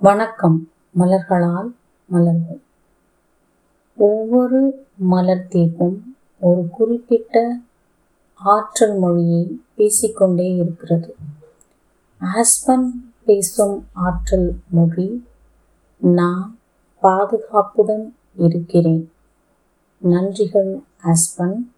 வணக்கம் மலர்களால் மலர்கள். ஒவ்வொரு மலர் தீர்வும் ஒரு குறிப்பிட்ட ஆற்றல் மொழியை பேசிக்கொண்டே இருக்கிறது. ஆஸ்பன் பேசும் ஆற்றல் மொழி நான் பாதுகாப்புடன் இருக்கிறேன். நன்றிகள் ஆஸ்பன்